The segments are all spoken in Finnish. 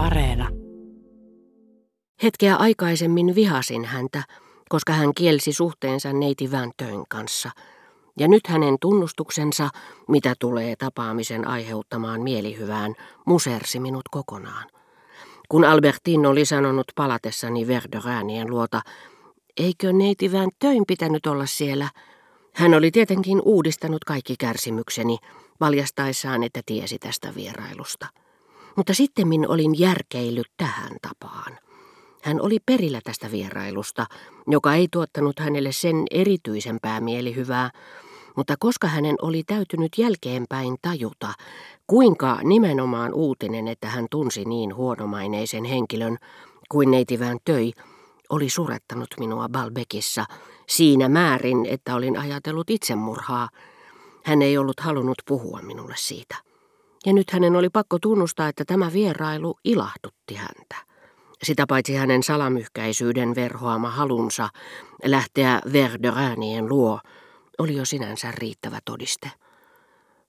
Areena. Hetkeä aikaisemmin vihasin häntä, koska hän kielsi suhteensa neiti Väntöön kanssa. Ja nyt hänen tunnustuksensa, mitä tulee tapaamisen aiheuttamaan mielihyvään, musersi minut kokonaan. Kun Albertin oli sanonut palatessani Verderäänien luota, eikö neiti Väntöön pitänyt olla siellä, hän oli tietenkin uudistanut kaikki kärsimykseni, valjastaessaan, että tiesi tästä vierailusta. Mutta sitten olin järkeillyt tähän tapaan. Hän oli perillä tästä vierailusta, joka ei tuottanut hänelle sen erityisempää mielihyvää, mutta koska hänen oli täytynyt jälkeenpäin tajuta, kuinka nimenomaan uutinen, että hän tunsi niin huonomaineisen henkilön kuin neitivään töi, oli surettanut minua Balbekissa siinä määrin, että olin ajatellut itsemurhaa, hän ei ollut halunnut puhua minulle siitä. Ja nyt hänen oli pakko tunnustaa, että tämä vierailu ilahdutti häntä. Sitä paitsi hänen salamyhkäisyyden verhoama halunsa lähteä Verderäänien luo oli jo sinänsä riittävä todiste.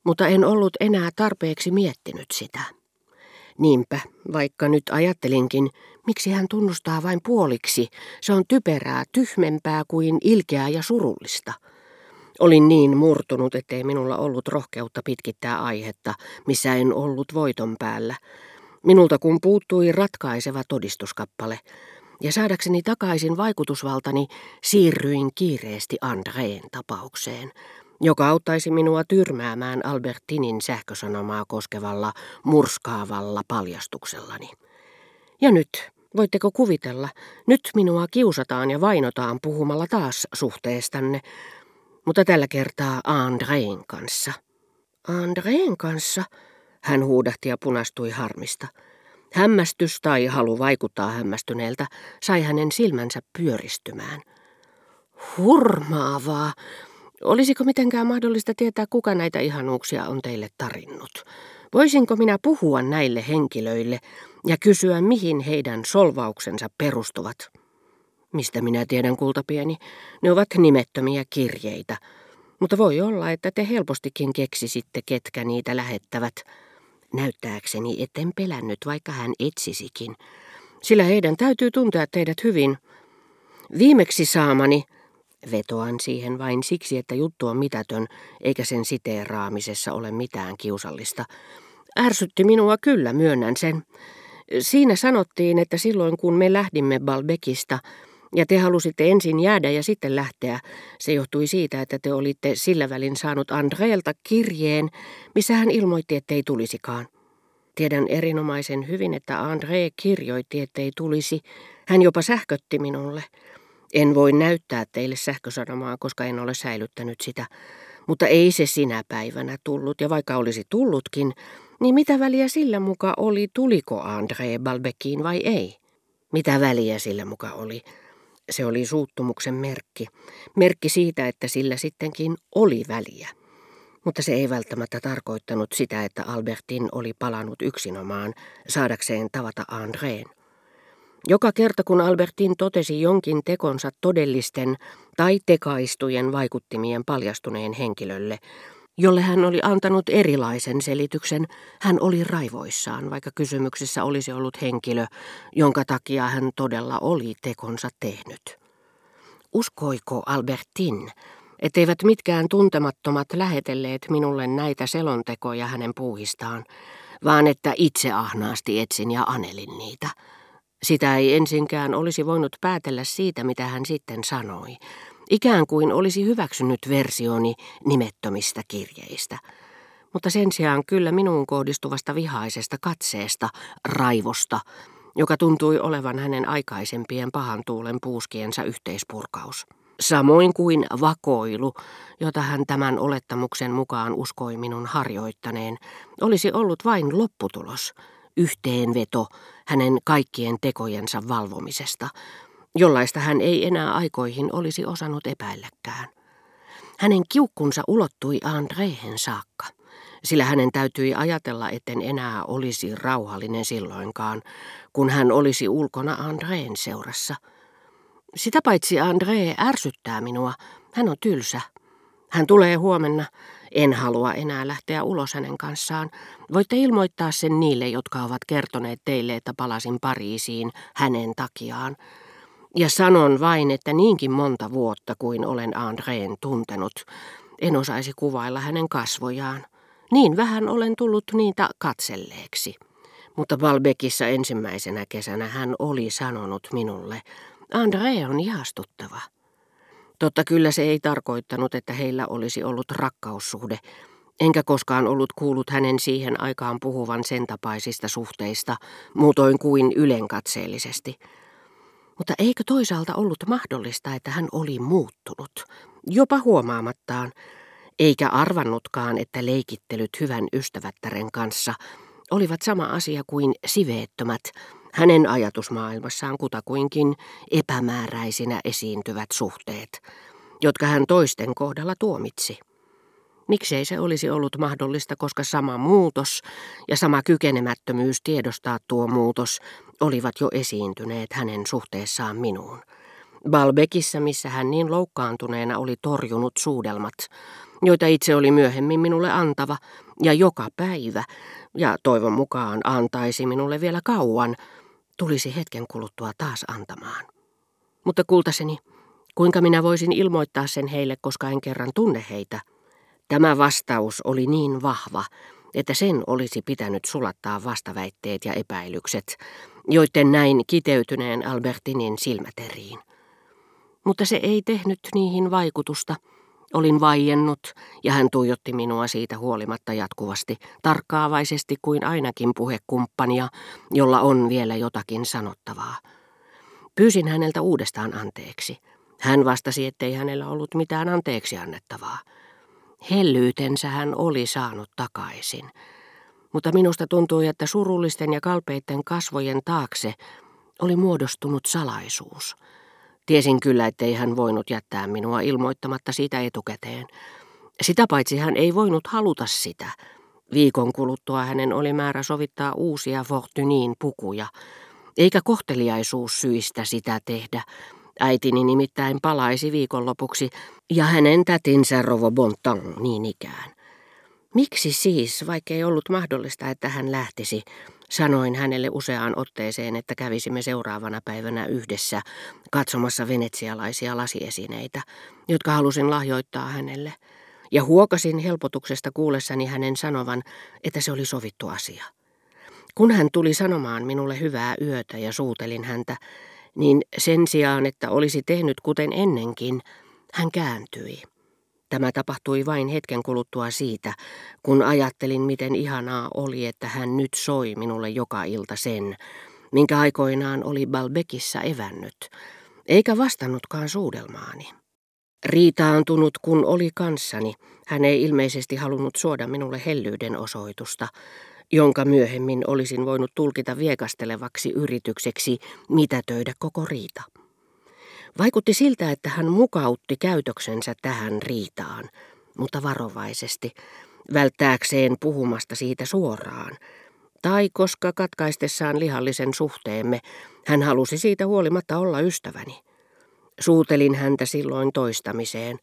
Mutta en ollut enää tarpeeksi miettinyt sitä. Niinpä, vaikka nyt ajattelinkin, miksi hän tunnustaa vain puoliksi, se on typerää, tyhmempää kuin ilkeää ja surullista – Olin niin murtunut, ettei minulla ollut rohkeutta pitkittää aihetta, missä en ollut voiton päällä. Minulta kun puuttui ratkaiseva todistuskappale, ja saadakseni takaisin vaikutusvaltani siirryin kiireesti Andreen tapaukseen, joka auttaisi minua tyrmäämään Albertinin sähkösanomaa koskevalla murskaavalla paljastuksellani. Ja nyt, voitteko kuvitella, nyt minua kiusataan ja vainotaan puhumalla taas suhteestanne, mutta tällä kertaa Andreen kanssa. Andreen kanssa? Hän huudahti ja punastui harmista. Hämmästys tai halu vaikuttaa hämmästyneeltä sai hänen silmänsä pyöristymään. Hurmaavaa! Olisiko mitenkään mahdollista tietää, kuka näitä ihanuuksia on teille tarinnut? Voisinko minä puhua näille henkilöille ja kysyä, mihin heidän solvauksensa perustuvat? Mistä minä tiedän, kultapieni? Ne ovat nimettömiä kirjeitä. Mutta voi olla, että te helpostikin keksisitte, ketkä niitä lähettävät. Näyttääkseni etten pelännyt, vaikka hän etsisikin. Sillä heidän täytyy tuntea teidät hyvin. Viimeksi saamani, vetoan siihen vain siksi, että juttu on mitätön, eikä sen siteeraamisessa ole mitään kiusallista. Ärsytti minua kyllä, myönnän sen. Siinä sanottiin, että silloin kun me lähdimme Balbekista, ja te halusitte ensin jäädä ja sitten lähteä. Se johtui siitä, että te olitte sillä välin saanut Andreelta kirjeen, missä hän ilmoitti, ettei tulisikaan. Tiedän erinomaisen hyvin, että André kirjoitti, ettei tulisi. Hän jopa sähkötti minulle. En voi näyttää teille sähkösanomaa, koska en ole säilyttänyt sitä. Mutta ei se sinä päivänä tullut, ja vaikka olisi tullutkin, niin mitä väliä sillä muka oli, tuliko André Balbekiin vai ei? Mitä väliä sillä muka oli? Se oli suuttumuksen merkki. Merkki siitä, että sillä sittenkin oli väliä. Mutta se ei välttämättä tarkoittanut sitä, että Albertin oli palannut yksinomaan saadakseen tavata Andreen. Joka kerta kun Albertin totesi jonkin tekonsa todellisten tai tekaistujen vaikuttimien paljastuneen henkilölle, jolle hän oli antanut erilaisen selityksen, hän oli raivoissaan, vaikka kysymyksessä olisi ollut henkilö, jonka takia hän todella oli tekonsa tehnyt. Uskoiko Albertin, etteivät mitkään tuntemattomat lähetelleet minulle näitä selontekoja hänen puuhistaan, vaan että itse ahnaasti etsin ja anelin niitä. Sitä ei ensinkään olisi voinut päätellä siitä, mitä hän sitten sanoi, Ikään kuin olisi hyväksynyt versioni nimettömistä kirjeistä. Mutta sen sijaan kyllä minuun kohdistuvasta vihaisesta katseesta, raivosta, joka tuntui olevan hänen aikaisempien pahan tuulen puuskiensa yhteispurkaus. Samoin kuin vakoilu, jota hän tämän olettamuksen mukaan uskoi minun harjoittaneen, olisi ollut vain lopputulos, yhteenveto hänen kaikkien tekojensa valvomisesta, jollaista hän ei enää aikoihin olisi osannut epäilläkään. Hänen kiukkunsa ulottui Andrehen saakka, sillä hänen täytyi ajatella, etten enää olisi rauhallinen silloinkaan, kun hän olisi ulkona Andreen seurassa. Sitä paitsi André ärsyttää minua, hän on tylsä. Hän tulee huomenna, En halua enää lähteä ulos hänen kanssaan. Voitte ilmoittaa sen niille, jotka ovat kertoneet teille, että palasin Pariisiin hänen takiaan. Ja sanon vain, että niinkin monta vuotta kuin olen Andreen tuntenut, en osaisi kuvailla hänen kasvojaan. Niin vähän olen tullut niitä katselleeksi. Mutta Balbekissa ensimmäisenä kesänä hän oli sanonut minulle, Andre on ihastuttava. Totta kyllä se ei tarkoittanut, että heillä olisi ollut rakkaussuhde, enkä koskaan ollut kuullut hänen siihen aikaan puhuvan sen tapaisista suhteista, muutoin kuin ylenkatseellisesti. Mutta eikö toisaalta ollut mahdollista, että hän oli muuttunut, jopa huomaamattaan, eikä arvannutkaan, että leikittelyt hyvän ystävättären kanssa olivat sama asia kuin siveettömät, hänen ajatusmaailmassaan kutakuinkin epämääräisinä esiintyvät suhteet, jotka hän toisten kohdalla tuomitsi. Miksei se olisi ollut mahdollista, koska sama muutos ja sama kykenemättömyys tiedostaa tuo muutos olivat jo esiintyneet hänen suhteessaan minuun. Balbekissa, missä hän niin loukkaantuneena oli torjunut suudelmat, joita itse oli myöhemmin minulle antava, ja joka päivä, ja toivon mukaan antaisi minulle vielä kauan, tulisi hetken kuluttua taas antamaan. Mutta kultaseni, kuinka minä voisin ilmoittaa sen heille, koska en kerran tunne heitä? Tämä vastaus oli niin vahva, että sen olisi pitänyt sulattaa vastaväitteet ja epäilykset, joiden näin kiteytyneen Albertinin silmäteriin. Mutta se ei tehnyt niihin vaikutusta. Olin vaiennut ja hän tuijotti minua siitä huolimatta jatkuvasti, tarkkaavaisesti kuin ainakin puhekumppania, jolla on vielä jotakin sanottavaa. Pyysin häneltä uudestaan anteeksi. Hän vastasi, ettei hänellä ollut mitään anteeksi annettavaa. Hellyytensä hän oli saanut takaisin. Mutta minusta tuntui, että surullisten ja kalpeitten kasvojen taakse oli muodostunut salaisuus. Tiesin kyllä, ettei hän voinut jättää minua ilmoittamatta siitä etukäteen. Sitä paitsi hän ei voinut haluta sitä. Viikon kuluttua hänen oli määrä sovittaa uusia Fortunin pukuja, eikä kohteliaisuus syistä sitä tehdä. Äitini nimittäin palaisi viikonlopuksi ja hänen tätinsä Rovo Bontan niin ikään. Miksi siis, vaikkei ollut mahdollista, että hän lähtisi, Sanoin hänelle useaan otteeseen, että kävisimme seuraavana päivänä yhdessä katsomassa venetsialaisia lasiesineitä, jotka halusin lahjoittaa hänelle, ja huokasin helpotuksesta kuullessani hänen sanovan, että se oli sovittu asia. Kun hän tuli sanomaan minulle hyvää yötä ja suutelin häntä, niin sen sijaan, että olisi tehnyt kuten ennenkin, hän kääntyi. Tämä tapahtui vain hetken kuluttua siitä, kun ajattelin, miten ihanaa oli, että hän nyt soi minulle joka ilta sen, minkä aikoinaan oli Balbekissa evännyt, eikä vastannutkaan suudelmaani. Riitaantunut kun oli kanssani, hän ei ilmeisesti halunnut suoda minulle hellyyden osoitusta, jonka myöhemmin olisin voinut tulkita viekastelevaksi yritykseksi mitätöidä koko riita. Vaikutti siltä, että hän mukautti käytöksensä tähän riitaan, mutta varovaisesti, välttääkseen puhumasta siitä suoraan. Tai koska katkaistessaan lihallisen suhteemme, hän halusi siitä huolimatta olla ystäväni. Suutelin häntä silloin toistamiseen.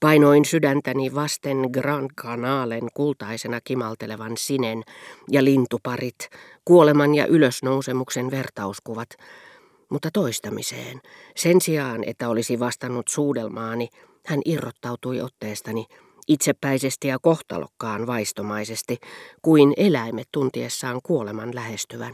Painoin sydäntäni vasten Grand Canalen kultaisena kimaltelevan sinen ja lintuparit, kuoleman ja ylösnousemuksen vertauskuvat – mutta toistamiseen. Sen sijaan, että olisi vastannut suudelmaani, hän irrottautui otteestani itsepäisesti ja kohtalokkaan vaistomaisesti, kuin eläimet tuntiessaan kuoleman lähestyvän.